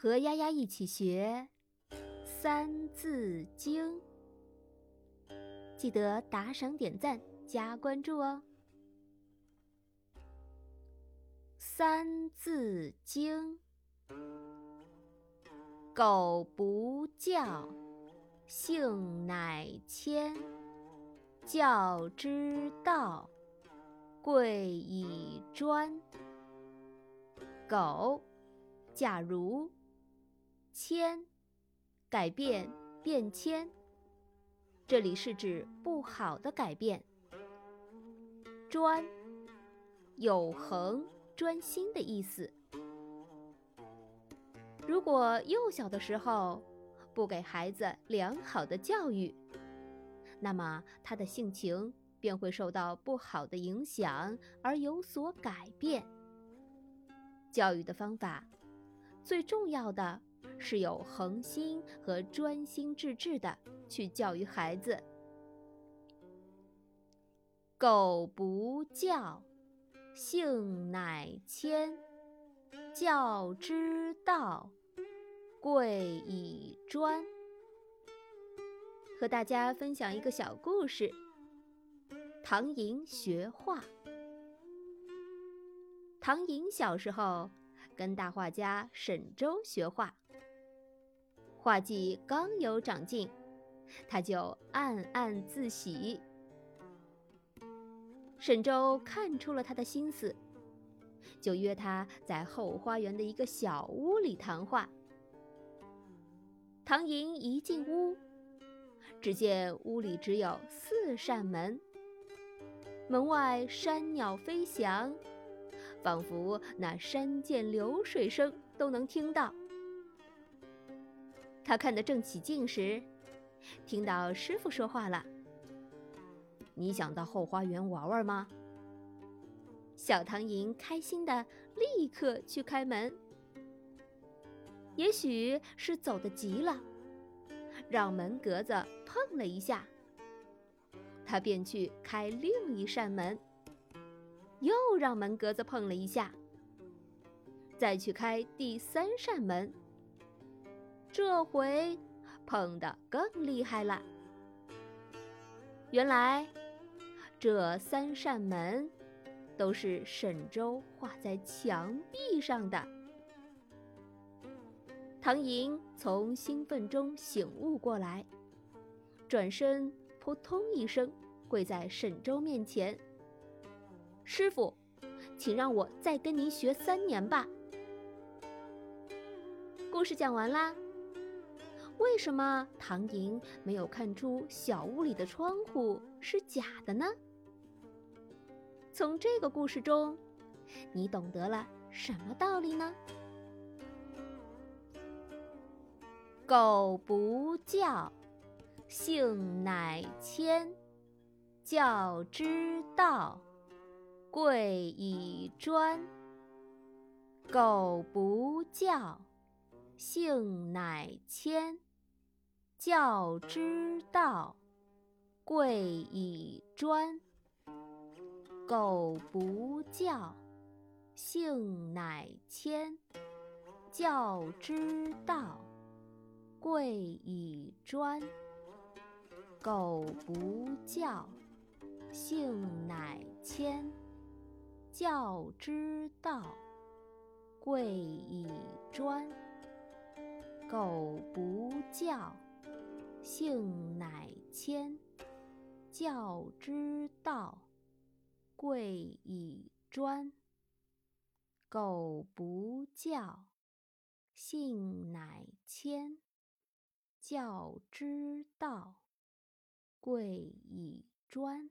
和丫丫一起学《三字经》，记得打赏、点赞、加关注哦。《三字经》：狗不教，性乃迁，教之道，贵以专。狗，假如，迁，改变、变迁，这里是指不好的改变。专，有恒、专心的意思。如果幼小的时候不给孩子良好的教育，那么他的性情便会受到不好的影响而有所改变。教育的方法，最重要的是有恒心和专心致志的去教育孩子。狗不教，性乃迁，教之道，贵以专。和大家分享一个小故事：唐寅学画。唐寅小时候跟大画家沈周学画，画技刚有长进，他就暗暗自喜。沈周看出了他的心思，就约他在后花园的一个小屋里谈话。唐寅一进屋，只见屋里只有四扇门，门外山鸟飞翔。仿佛那山涧流水声都能听到。他看得正起劲时，听到师傅说话了：“你想到后花园玩玩吗？”小唐寅开心的立刻去开门。也许是走得急了，让门格子碰了一下，他便去开另一扇门。又让门格子碰了一下，再去开第三扇门。这回碰得更厉害了。原来这三扇门都是沈周画在墙壁上的。唐寅从兴奋中醒悟过来，转身扑通一声跪在沈周面前。师傅，请让我再跟您学三年吧。故事讲完啦。为什么唐寅没有看出小屋里的窗户是假的呢？从这个故事中，你懂得了什么道理呢？狗不教，性乃迁，教之道。贵以专，狗不教，性乃迁，教之道，贵以专。苟不教，性乃迁，教之道，贵以专。苟不教，性乃迁。教之道，贵以专。苟不教，性乃迁。教之道，贵以专。苟不教，性乃迁。教之道，贵以专。